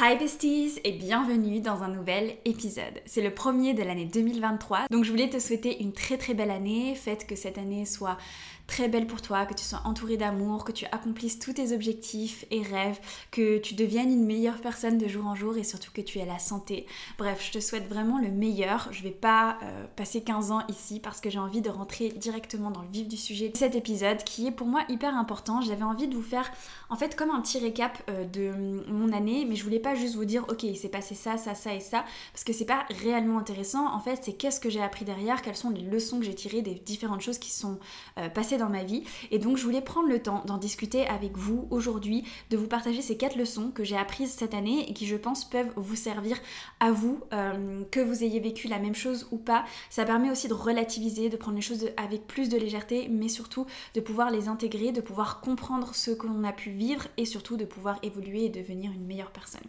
Hi besties et bienvenue dans un nouvel épisode. C'est le premier de l'année 2023, donc je voulais te souhaiter une très très belle année. Faites que cette année soit très belle pour toi, que tu sois entouré d'amour, que tu accomplisses tous tes objectifs et rêves, que tu deviennes une meilleure personne de jour en jour et surtout que tu aies la santé. Bref, je te souhaite vraiment le meilleur. Je vais pas euh, passer 15 ans ici parce que j'ai envie de rentrer directement dans le vif du sujet de cet épisode qui est pour moi hyper important. J'avais envie de vous faire en fait comme un petit récap euh, de mon année, mais je voulais pas juste vous dire ok, il s'est passé ça, ça, ça et ça parce que c'est pas réellement intéressant. En fait, c'est qu'est-ce que j'ai appris derrière, quelles sont les leçons que j'ai tirées des différentes choses qui sont euh, passées dans ma vie. Et donc je voulais prendre le temps d'en discuter avec vous aujourd'hui, de vous partager ces quatre leçons que j'ai apprises cette année et qui je pense peuvent vous servir à vous, euh, que vous ayez vécu la même chose ou pas. Ça permet aussi de relativiser, de prendre les choses avec plus de légèreté, mais surtout de pouvoir les intégrer, de pouvoir comprendre ce que l'on a pu vivre et surtout de pouvoir évoluer et devenir une meilleure personne.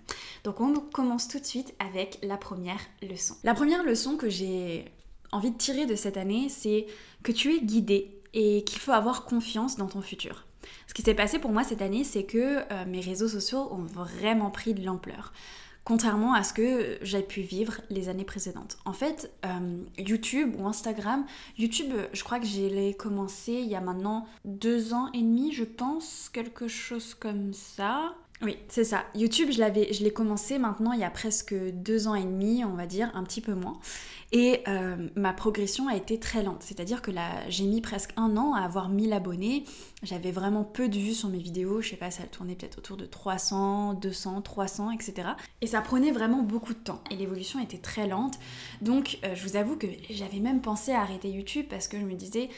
Donc on commence tout de suite avec la première leçon. La première leçon que j'ai envie de tirer de cette année, c'est que tu es guidé et qu'il faut avoir confiance dans ton futur. Ce qui s'est passé pour moi cette année, c'est que euh, mes réseaux sociaux ont vraiment pris de l'ampleur. Contrairement à ce que j'ai pu vivre les années précédentes. En fait, euh, YouTube ou Instagram, YouTube, je crois que j'ai commencé il y a maintenant deux ans et demi, je pense, quelque chose comme ça. Oui, c'est ça. YouTube, je l'avais, je l'ai commencé maintenant il y a presque deux ans et demi, on va dire, un petit peu moins. Et euh, ma progression a été très lente. C'est-à-dire que là, j'ai mis presque un an à avoir 1000 abonnés. J'avais vraiment peu de vues sur mes vidéos. Je sais pas, ça tournait peut-être autour de 300, 200, 300, etc. Et ça prenait vraiment beaucoup de temps. Et l'évolution était très lente. Donc, euh, je vous avoue que j'avais même pensé à arrêter YouTube parce que je me disais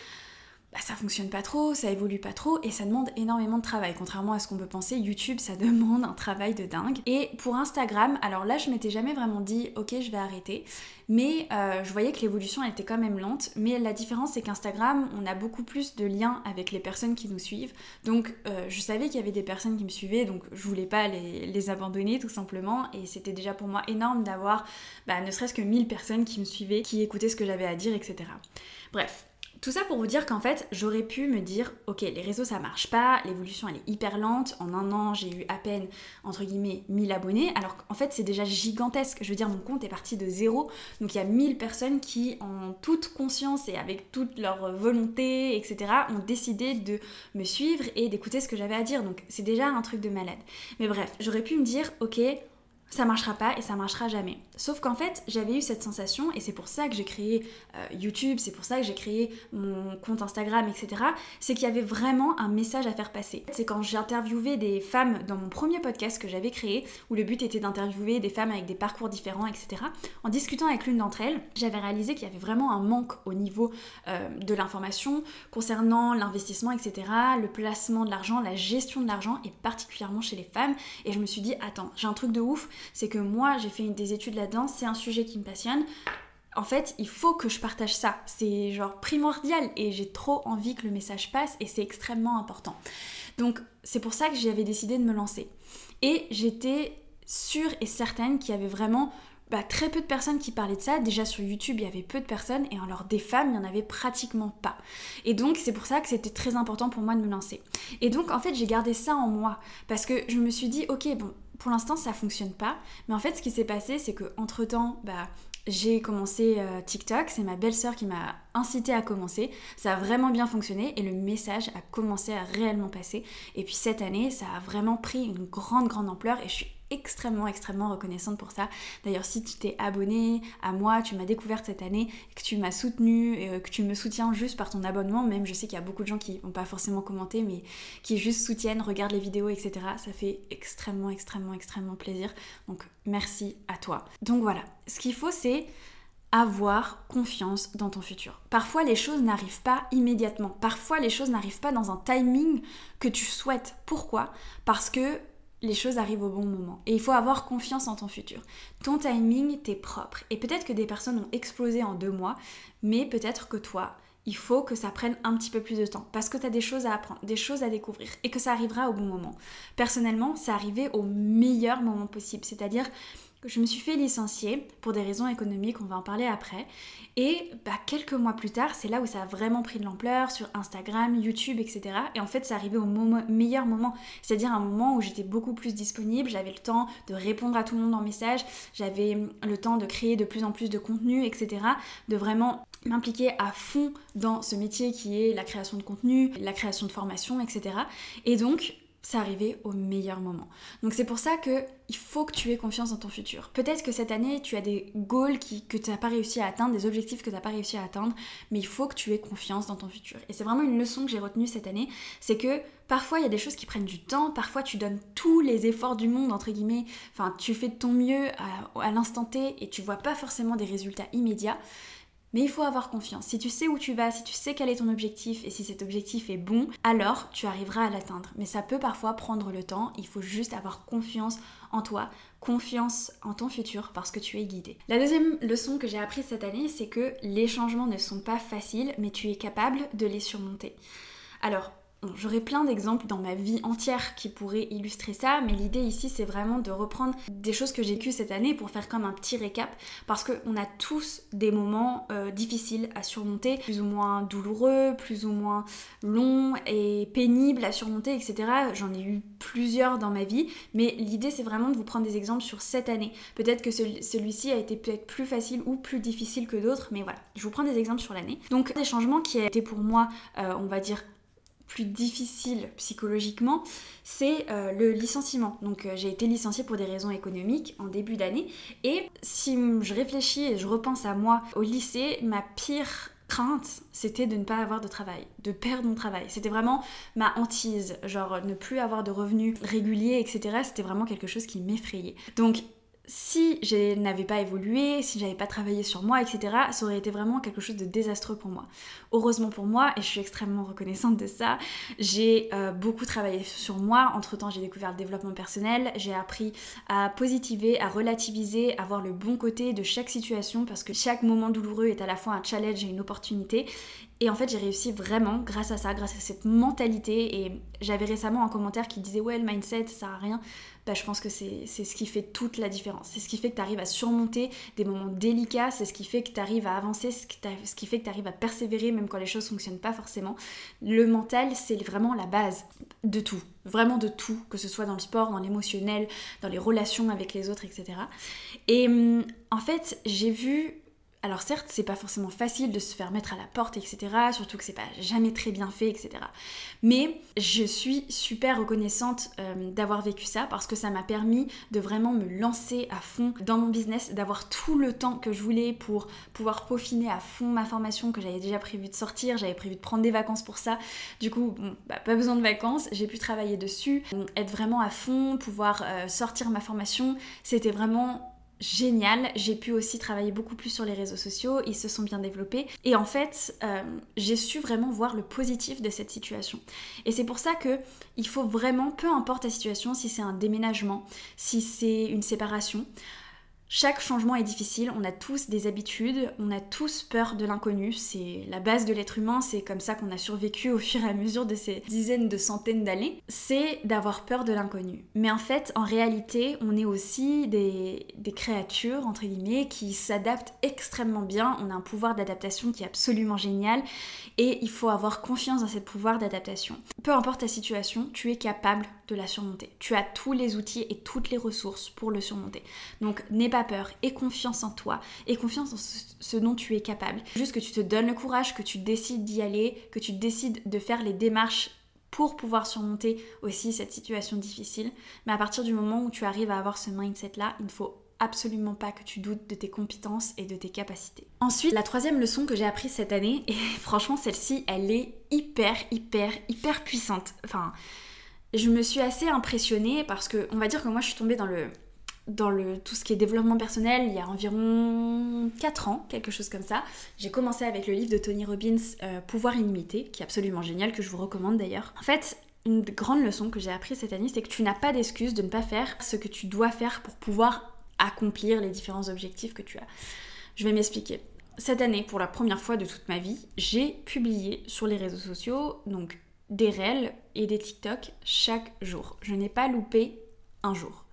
bah, ça fonctionne pas trop, ça évolue pas trop et ça demande énormément de travail. Contrairement à ce qu'on peut penser, YouTube ça demande un travail de dingue. Et pour Instagram, alors là je m'étais jamais vraiment dit ok je vais arrêter, mais euh, je voyais que l'évolution était quand même lente. Mais la différence c'est qu'Instagram on a beaucoup plus de liens avec les personnes qui nous suivent. Donc euh, je savais qu'il y avait des personnes qui me suivaient donc je voulais pas les, abandonner tout simplement et c'était déjà pour moi énorme d'avoir bah, ne serait-ce que 1000 personnes qui me suivaient, qui écoutaient ce que j'avais à dire, etc. Bref, tout ça pour vous dire qu'en fait, j'aurais pu me dire, ok, les réseaux ça marche pas, l'évolution elle est hyper lente, en un an j'ai eu à peine, entre guillemets, 1000 abonnés, alors qu'en fait c'est déjà gigantesque, je veux dire mon compte est parti de zéro, donc il y a 1000 personnes qui en toute conscience et avec toute leur volonté, etc., ont décidé de me suivre et d'écouter ce que j'avais à dire, donc c'est déjà un truc de malade. Mais bref, j'aurais pu me dire, ok, ça marchera pas et ça marchera jamais. Sauf qu'en fait, j'avais eu cette sensation et c'est pour ça que j'ai créé euh, YouTube, c'est pour ça que j'ai créé mon compte Instagram, etc. C'est qu'il y avait vraiment un message à faire passer. C'est quand j'ai interviewé des femmes dans mon premier podcast que j'avais créé, où le but était d'interviewer des femmes avec des parcours différents, etc. En discutant avec l'une d'entre elles, j'avais réalisé qu'il y avait vraiment un manque au niveau euh, de l'information concernant l'investissement, etc., le placement de l'argent, la gestion de l'argent, et particulièrement chez les femmes. Et je me suis dit, attends, j'ai un truc de ouf c'est que moi j'ai fait des études là-dedans, c'est un sujet qui me passionne. En fait, il faut que je partage ça. C'est genre primordial et j'ai trop envie que le message passe et c'est extrêmement important. Donc c'est pour ça que j'avais décidé de me lancer. Et j'étais sûre et certaine qu'il y avait vraiment bah, très peu de personnes qui parlaient de ça. Déjà sur YouTube, il y avait peu de personnes et alors des femmes, il n'y en avait pratiquement pas. Et donc c'est pour ça que c'était très important pour moi de me lancer. Et donc en fait, j'ai gardé ça en moi parce que je me suis dit OK, bon, pour l'instant ça fonctionne pas. Mais en fait ce qui s'est passé c'est que entre temps, bah, j'ai commencé euh, TikTok, c'est ma belle-sœur qui m'a incité à commencer. Ça a vraiment bien fonctionné et le message a commencé à réellement passer. Et puis cette année, ça a vraiment pris une grande, grande ampleur et je suis extrêmement, extrêmement reconnaissante pour ça. D'ailleurs, si tu t'es abonné à moi, tu m'as découverte cette année, que tu m'as soutenu, euh, que tu me soutiens juste par ton abonnement, même je sais qu'il y a beaucoup de gens qui n'ont pas forcément commenté, mais qui juste soutiennent, regardent les vidéos, etc. Ça fait extrêmement, extrêmement, extrêmement plaisir. Donc, merci à toi. Donc voilà, ce qu'il faut, c'est avoir confiance dans ton futur. Parfois les choses n'arrivent pas immédiatement. Parfois les choses n'arrivent pas dans un timing que tu souhaites. Pourquoi? Parce que les choses arrivent au bon moment. Et il faut avoir confiance en ton futur. Ton timing t'es propre. Et peut-être que des personnes ont explosé en deux mois, mais peut-être que toi, il faut que ça prenne un petit peu plus de temps. Parce que tu as des choses à apprendre, des choses à découvrir. Et que ça arrivera au bon moment. Personnellement, c'est arrivé au meilleur moment possible. C'est-à-dire je me suis fait licencier pour des raisons économiques, on va en parler après. Et bah, quelques mois plus tard, c'est là où ça a vraiment pris de l'ampleur sur Instagram, YouTube, etc. Et en fait, c'est arrivé au meilleur moment, c'est-à-dire un moment où j'étais beaucoup plus disponible, j'avais le temps de répondre à tout le monde en message, j'avais le temps de créer de plus en plus de contenu, etc. De vraiment m'impliquer à fond dans ce métier qui est la création de contenu, la création de formation, etc. Et donc, c'est arrivé au meilleur moment. Donc c'est pour ça que il faut que tu aies confiance dans ton futur. Peut-être que cette année, tu as des goals que tu n'as pas réussi à atteindre, des objectifs que tu n'as pas réussi à atteindre, mais il faut que tu aies confiance dans ton futur. Et c'est vraiment une leçon que j'ai retenue cette année, c'est que parfois il y a des choses qui prennent du temps, parfois tu donnes tous les efforts du monde, entre guillemets, enfin tu fais de ton mieux à, à l'instant T et tu vois pas forcément des résultats immédiats. Mais il faut avoir confiance. Si tu sais où tu vas, si tu sais quel est ton objectif et si cet objectif est bon, alors tu arriveras à l'atteindre. Mais ça peut parfois prendre le temps. Il faut juste avoir confiance en toi, confiance en ton futur parce que tu es guidé. La deuxième leçon que j'ai apprise cette année, c'est que les changements ne sont pas faciles, mais tu es capable de les surmonter. Alors, J'aurais plein d'exemples dans ma vie entière qui pourraient illustrer ça, mais l'idée ici c'est vraiment de reprendre des choses que j'ai vécues cette année pour faire comme un petit récap, parce qu'on a tous des moments euh, difficiles à surmonter, plus ou moins douloureux, plus ou moins longs et pénibles à surmonter, etc. J'en ai eu plusieurs dans ma vie, mais l'idée c'est vraiment de vous prendre des exemples sur cette année. Peut-être que celui-ci a été peut-être plus facile ou plus difficile que d'autres, mais voilà, je vous prends des exemples sur l'année. Donc des changements qui été pour moi, euh, on va dire, plus difficile psychologiquement, c'est euh, le licenciement. Donc euh, j'ai été licenciée pour des raisons économiques en début d'année. Et si je réfléchis et je repense à moi au lycée, ma pire crainte, c'était de ne pas avoir de travail, de perdre mon travail. C'était vraiment ma hantise, genre ne plus avoir de revenus réguliers, etc. C'était vraiment quelque chose qui m'effrayait. Donc si je n'avais pas évolué, si j'avais pas travaillé sur moi, etc., ça aurait été vraiment quelque chose de désastreux pour moi. Heureusement pour moi, et je suis extrêmement reconnaissante de ça, j'ai euh, beaucoup travaillé sur moi. Entre temps, j'ai découvert le développement personnel, j'ai appris à positiver, à relativiser, à voir le bon côté de chaque situation, parce que chaque moment douloureux est à la fois un challenge et une opportunité. Et en fait, j'ai réussi vraiment grâce à ça, grâce à cette mentalité. Et j'avais récemment un commentaire qui disait Ouais, le mindset, ça sert rien. Bah, je pense que c'est ce qui fait toute la différence. C'est ce qui fait que tu arrives à surmonter des moments délicats, c'est ce qui fait que tu arrives à avancer, ce qui fait que tu arrives à persévérer même quand les choses fonctionnent pas forcément. Le mental, c'est vraiment la base de tout, vraiment de tout, que ce soit dans le sport, dans l'émotionnel, dans les relations avec les autres, etc. Et hum, en fait, j'ai vu alors certes, c'est pas forcément facile de se faire mettre à la porte, etc. Surtout que c'est pas jamais très bien fait, etc. Mais je suis super reconnaissante euh, d'avoir vécu ça parce que ça m'a permis de vraiment me lancer à fond dans mon business, d'avoir tout le temps que je voulais pour pouvoir peaufiner à fond ma formation que j'avais déjà prévu de sortir, j'avais prévu de prendre des vacances pour ça. Du coup, bah, pas besoin de vacances, j'ai pu travailler dessus, être vraiment à fond, pouvoir euh, sortir ma formation. C'était vraiment génial. J'ai pu aussi travailler beaucoup plus sur les réseaux sociaux, ils se sont bien développés. Et en fait, euh, j'ai su vraiment voir le positif de cette situation. Et c'est pour ça que il faut vraiment, peu importe la situation, si c'est un déménagement, si c'est une séparation, chaque changement est difficile, on a tous des habitudes, on a tous peur de l'inconnu, c'est la base de l'être humain, c'est comme ça qu'on a survécu au fur et à mesure de ces dizaines de centaines d'années, c'est d'avoir peur de l'inconnu. Mais en fait, en réalité, on est aussi des, des créatures, entre guillemets, qui s'adaptent extrêmement bien, on a un pouvoir d'adaptation qui est absolument génial, et il faut avoir confiance dans ce pouvoir d'adaptation. Peu importe ta situation, tu es capable de la surmonter. Tu as tous les outils et toutes les ressources pour le surmonter. Donc n'aie peur, aie confiance en toi, aie confiance en ce, dont tu es capable. Juste que tu te donnes le courage, que tu décides d'y aller, que tu décides de faire les démarches pour pouvoir surmonter aussi cette situation difficile. Mais à partir du moment où tu arrives à avoir ce mindset-là, il ne faut absolument pas que tu doutes de tes compétences et de tes capacités. Ensuite, la troisième leçon que j'ai apprise cette année, et franchement celle-ci, elle est hyper, hyper, hyper puissante. Enfin, je me suis assez impressionnée parce que, on va dire que moi je suis tombée dans le, dans le, tout ce qui est développement personnel il y a environ 4 ans, quelque chose comme ça. J'ai commencé avec le livre de Tony Robbins, euh, Pouvoir illimité, qui est absolument génial, que je vous recommande d'ailleurs. En fait, une grande leçon que j'ai apprise cette année, c'est que tu n'as pas d'excuse de ne pas faire ce que tu dois faire pour pouvoir accomplir les différents objectifs que tu as. Je vais m'expliquer. Cette année, pour la première fois de toute ma vie, j'ai publié sur les réseaux sociaux, donc des réels et des TikTok chaque jour. Je n'ai pas loupé un jour.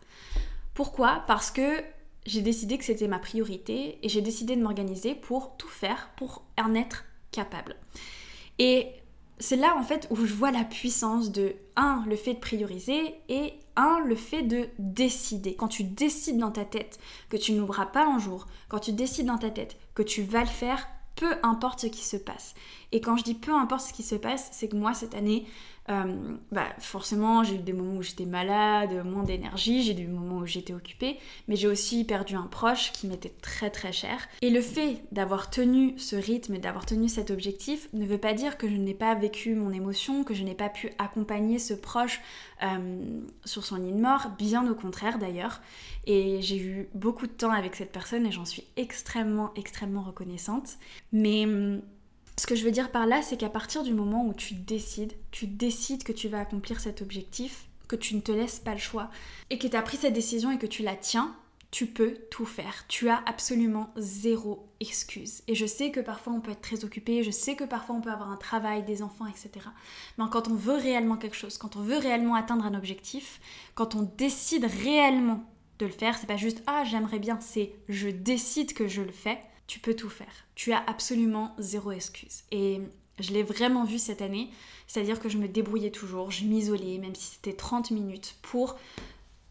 Pourquoi? Parce que j'ai décidé que c'était ma priorité et j'ai décidé de m'organiser pour tout faire, pour en être capable. Et c'est là en fait où je vois la puissance de 1 le fait de prioriser et 1 le fait de décider. Quand tu décides dans ta tête que tu n'ouvras pas un jour, quand tu décides dans ta tête que tu vas le faire, peu importe ce qui se passe. Et quand je dis peu importe ce qui se passe, c'est que moi cette année, euh, bah forcément j'ai eu des moments où j'étais malade, moins d'énergie, j'ai eu des moments où j'étais occupée, mais j'ai aussi perdu un proche qui m'était très très cher. Et le fait d'avoir tenu ce rythme et d'avoir tenu cet objectif ne veut pas dire que je n'ai pas vécu mon émotion, que je n'ai pas pu accompagner ce proche euh, sur son lit de mort, bien au contraire d'ailleurs. Et j'ai eu beaucoup de temps avec cette personne et j'en suis extrêmement extrêmement reconnaissante. Mais hum, ce que je veux dire par là, c'est qu'à partir du moment où tu décides, tu décides que tu vas accomplir cet objectif, que tu ne te laisses pas le choix, et que tu as pris cette décision et que tu la tiens, tu peux tout faire. Tu as absolument zéro excuse. Et je sais que parfois on peut être très occupé, je sais que parfois on peut avoir un travail, des enfants, etc. Mais quand on veut réellement quelque chose, quand on veut réellement atteindre un objectif, quand on décide réellement de le faire, c'est pas juste ah j'aimerais bien, c'est je décide que je le fais tu peux tout faire. Tu as absolument zéro excuse. Et je l'ai vraiment vu cette année, c'est-à-dire que je me débrouillais toujours, je m'isolais, même si c'était 30 minutes, pour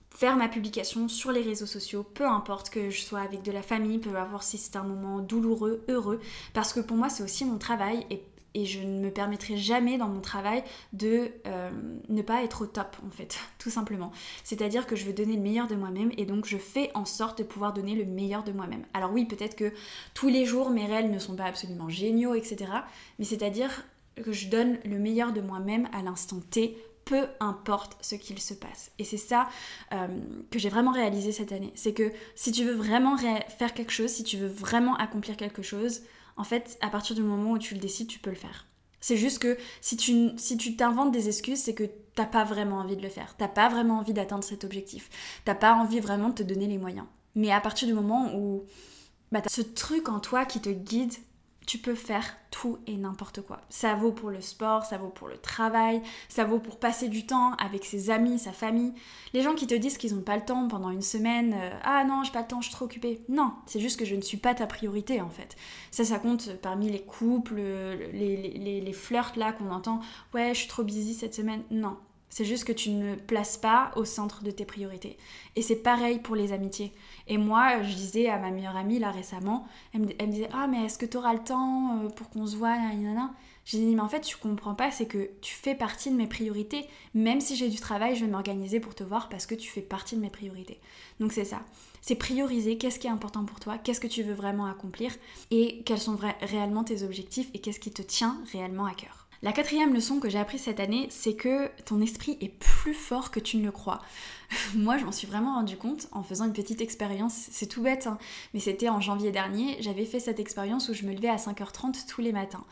faire ma publication sur les réseaux sociaux, peu importe que je sois avec de la famille, peu importe si c'est un moment douloureux, heureux, parce que pour moi c'est aussi mon travail et je ne me permettrai jamais dans mon travail de euh, ne pas être au top en fait, tout simplement. C'est-à-dire que je veux donner le meilleur de moi-même et donc je fais en sorte de pouvoir donner le meilleur de moi-même. Alors oui, peut-être que tous les jours mes réels ne sont pas absolument géniaux, etc. Mais c'est-à-dire que je donne le meilleur de moi-même à l'instant T, peu importe ce qu'il se passe. Et c'est ça euh, que j'ai vraiment réalisé cette année. C'est que si tu veux vraiment faire quelque chose, si tu veux vraiment accomplir quelque chose, en fait, à partir du moment où tu le décides, tu peux le faire. C'est juste que si tu si t'inventes des excuses, c'est que t'as pas vraiment envie de le faire. T'as pas vraiment envie d'atteindre cet objectif. T'as pas envie vraiment de te donner les moyens. Mais à partir du moment où bah, ce truc en toi qui te guide tu peux faire tout et n'importe quoi. Ça vaut pour le sport, ça vaut pour le travail, ça vaut pour passer du temps avec ses amis, sa famille. Les gens qui te disent qu'ils n'ont pas le temps pendant une semaine, euh, ah non, j'ai pas le temps, je suis trop occupée. Non, c'est juste que je ne suis pas ta priorité en fait. Ça, ça compte parmi les couples, les, les, les flirts là qu'on entend, ouais, je suis trop busy cette semaine. Non, c'est juste que tu ne places pas au centre de tes priorités. Et c'est pareil pour les amitiés. Et moi, je disais à ma meilleure amie là récemment, elle me, disait Ah, mais est-ce que tu auras le temps euh, pour qu'on se voit J'ai dit Mais en fait, tu comprends pas, c'est que tu fais partie de mes priorités. Même si j'ai du travail, je vais m'organiser pour te voir parce que tu fais partie de mes priorités. Donc c'est ça. C'est prioriser qu'est-ce qui est important pour toi, qu'est-ce que tu veux vraiment accomplir et quels sont réellement tes objectifs et qu'est-ce qui te tient réellement à cœur. La quatrième leçon que j'ai apprise cette année, c'est que ton esprit est plus fort que tu ne le crois. Moi, je m'en suis vraiment rendu compte en faisant une petite expérience. C'est tout bête, hein, mais c'était en janvier dernier. J'avais fait cette expérience où je me levais à 5h30 tous les matins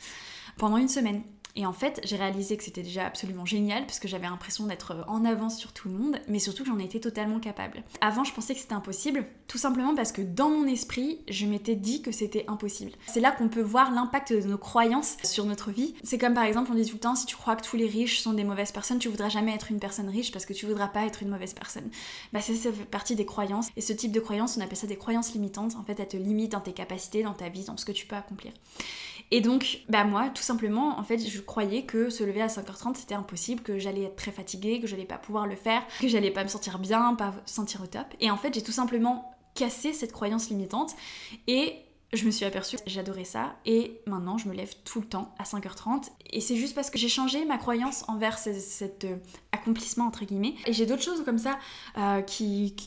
pendant une semaine. Et en fait, j'ai réalisé que c'était déjà absolument génial parce que j'avais l'impression d'être en avance sur tout le monde, mais surtout que j'en étais totalement capable. Avant, je pensais que c'était impossible, tout simplement parce que dans mon esprit, je m'étais dit que c'était impossible. C'est là qu'on peut voir l'impact de nos croyances sur notre vie. C'est comme par exemple, on dit tout le temps, si tu crois que tous les riches sont des mauvaises personnes, tu voudras jamais être une personne riche parce que tu voudras pas être une mauvaise personne. Bah, ça, ça fait partie des croyances. Et ce type de croyances, on appelle ça des croyances limitantes. En fait, elles te limitent dans tes capacités, dans ta vie, dans ce que tu peux accomplir. Et donc, bah moi, tout simplement, en fait, je croyais que se lever à 5h30 c'était impossible, que j'allais être très fatiguée, que j'allais pas pouvoir le faire, que j'allais pas me sentir bien, pas sentir au top. Et en fait, j'ai tout simplement cassé cette croyance limitante et je me suis aperçue j'adorais ça et maintenant je me lève tout le temps à 5h30 et c'est juste parce que j'ai changé ma croyance envers cet euh, accomplissement entre guillemets. Et j'ai d'autres choses comme ça euh,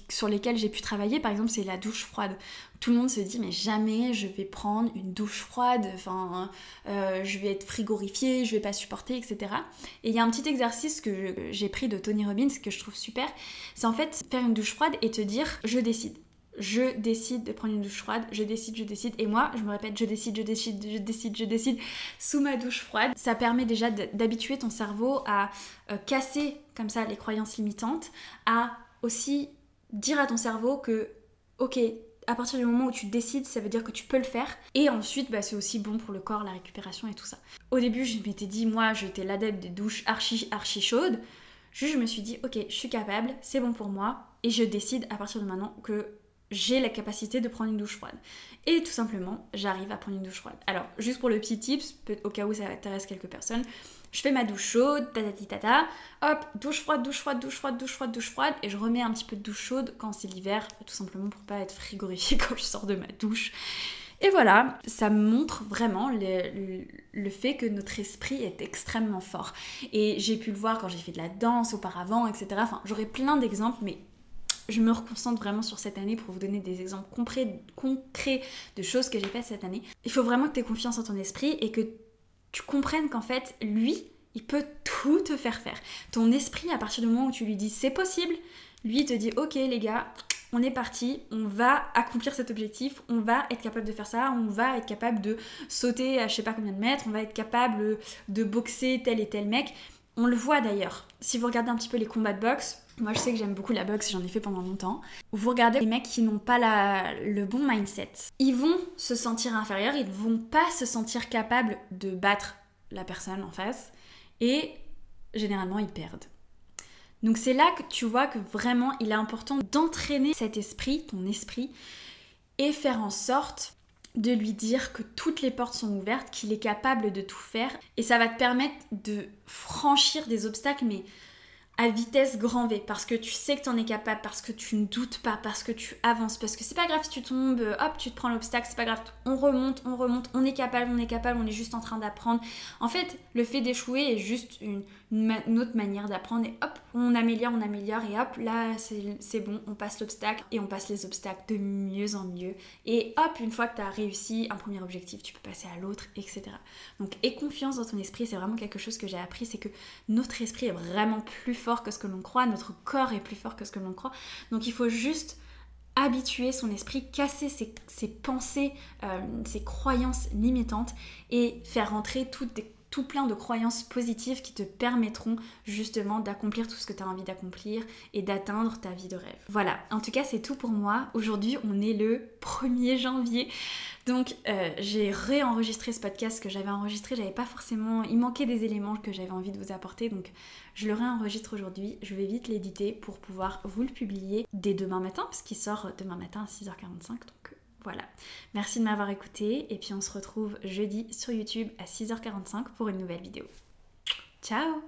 sur lesquelles j'ai pu travailler. Par exemple c'est la douche froide. Tout le monde se dit mais jamais je vais prendre une douche froide. Enfin euh, je vais être frigorifiée je vais pas supporter etc et il y a un petit exercice que j'ai pris de Tony Robbins que je trouve super. C'est en fait faire une douche froide et te dire je décide je décide de prendre une douche froide, je décide, je décide. Et moi, je me répète, je décide, je décide, je décide, je décide sous ma douche froide. Ça permet déjà d'habituer ton cerveau à euh, casser comme ça les croyances limitantes, à aussi dire à ton cerveau que, ok, à partir du moment où tu décides, ça veut dire que tu peux le faire. Et ensuite, bah, c'est aussi bon pour le corps, la récupération et tout ça. Au début, je m'étais dit, moi, j'étais l'adepte des douches archi, archi chaudes. Juste, je me suis dit, ok, je suis capable, c'est bon pour moi. Et je décide à partir de maintenant que j'ai la capacité de prendre une douche froide. Et tout simplement, j'arrive à prendre une douche froide. Alors, juste pour le petit tips, au cas où ça intéresse quelques personnes, je fais ma douche chaude, tatati tata, hop, douche froide, douche froide, douche froide, douche froide, douche froide, et je remets un petit peu de douche chaude quand c'est l'hiver, tout simplement pour pas être frigorifiée quand je sors de ma douche. Et voilà, ça montre vraiment le, le, fait que notre esprit est extrêmement fort. Et j'ai pu le voir quand j'ai fait de la danse auparavant, etc. Enfin, j'aurais plein d'exemples, mais je me reconcentre vraiment sur cette année pour vous donner des exemples concrets, de choses que j'ai faites cette année. Il faut vraiment que tu aies confiance en ton esprit et que tu comprennes qu'en fait, lui, il peut tout te faire faire. Ton esprit, à partir du moment où tu lui dis c'est possible, lui te dit ok les gars, on est parti, on va accomplir cet objectif, on va être capable de faire ça, on va être capable de sauter à je sais pas combien de mètres, on va être capable de boxer tel et tel mec. On le voit d'ailleurs. Si vous regardez un petit peu les combats de boxe, moi je sais que j'aime beaucoup la boxe, j'en ai fait pendant longtemps. Vous regardez les mecs qui n'ont pas le bon mindset. Ils vont se sentir inférieurs, ils vont pas se sentir capables de battre la personne en face et généralement ils perdent. Donc c'est là que tu vois que vraiment il est important d'entraîner cet esprit, ton esprit, et faire en sorte de lui dire que toutes les portes sont ouvertes, qu'il est capable de tout faire. Et ça va te permettre de franchir des obstacles, mais à vitesse grand V parce que tu sais que tu en es capable, parce que tu ne doutes pas, parce que tu avances, parce que c'est pas grave si tu tombes, hop, tu te prends l'obstacle, c'est pas grave, on remonte, on remonte, on est capable, on est capable, on est juste en train d'apprendre. En fait, le fait d'échouer est juste une, une, autre manière d'apprendre et hop, on améliore, on améliore et hop, là c'est bon, on passe l'obstacle et on passe les obstacles de mieux en mieux. Et hop, une fois que tu as réussi un premier objectif, tu peux passer à l'autre, etc. Donc, aie confiance dans ton esprit, c'est vraiment quelque chose que j'ai appris, c'est que notre esprit est vraiment plus fort que ce que l'on croit, notre corps est plus fort que ce que l'on croit. Donc il faut juste habituer son esprit, casser ses, pensées, euh, ses croyances limitantes et faire rentrer toutes des tout plein de croyances positives qui te permettront justement d'accomplir tout ce que tu as envie d'accomplir et d'atteindre ta vie de rêve. Voilà, en tout cas c'est tout pour moi. Aujourd'hui on est le 1er janvier. Donc euh, j'ai réenregistré ce podcast que j'avais enregistré, j'avais pas forcément... Il manquait des éléments que j'avais envie de vous apporter, donc je le réenregistre aujourd'hui. Je vais vite l'éditer pour pouvoir vous le publier dès demain matin, parce qu'il sort demain matin à 6h45. Donc voilà, merci de m'avoir écouté et puis on se retrouve jeudi sur YouTube à 6h45 pour une nouvelle vidéo. Ciao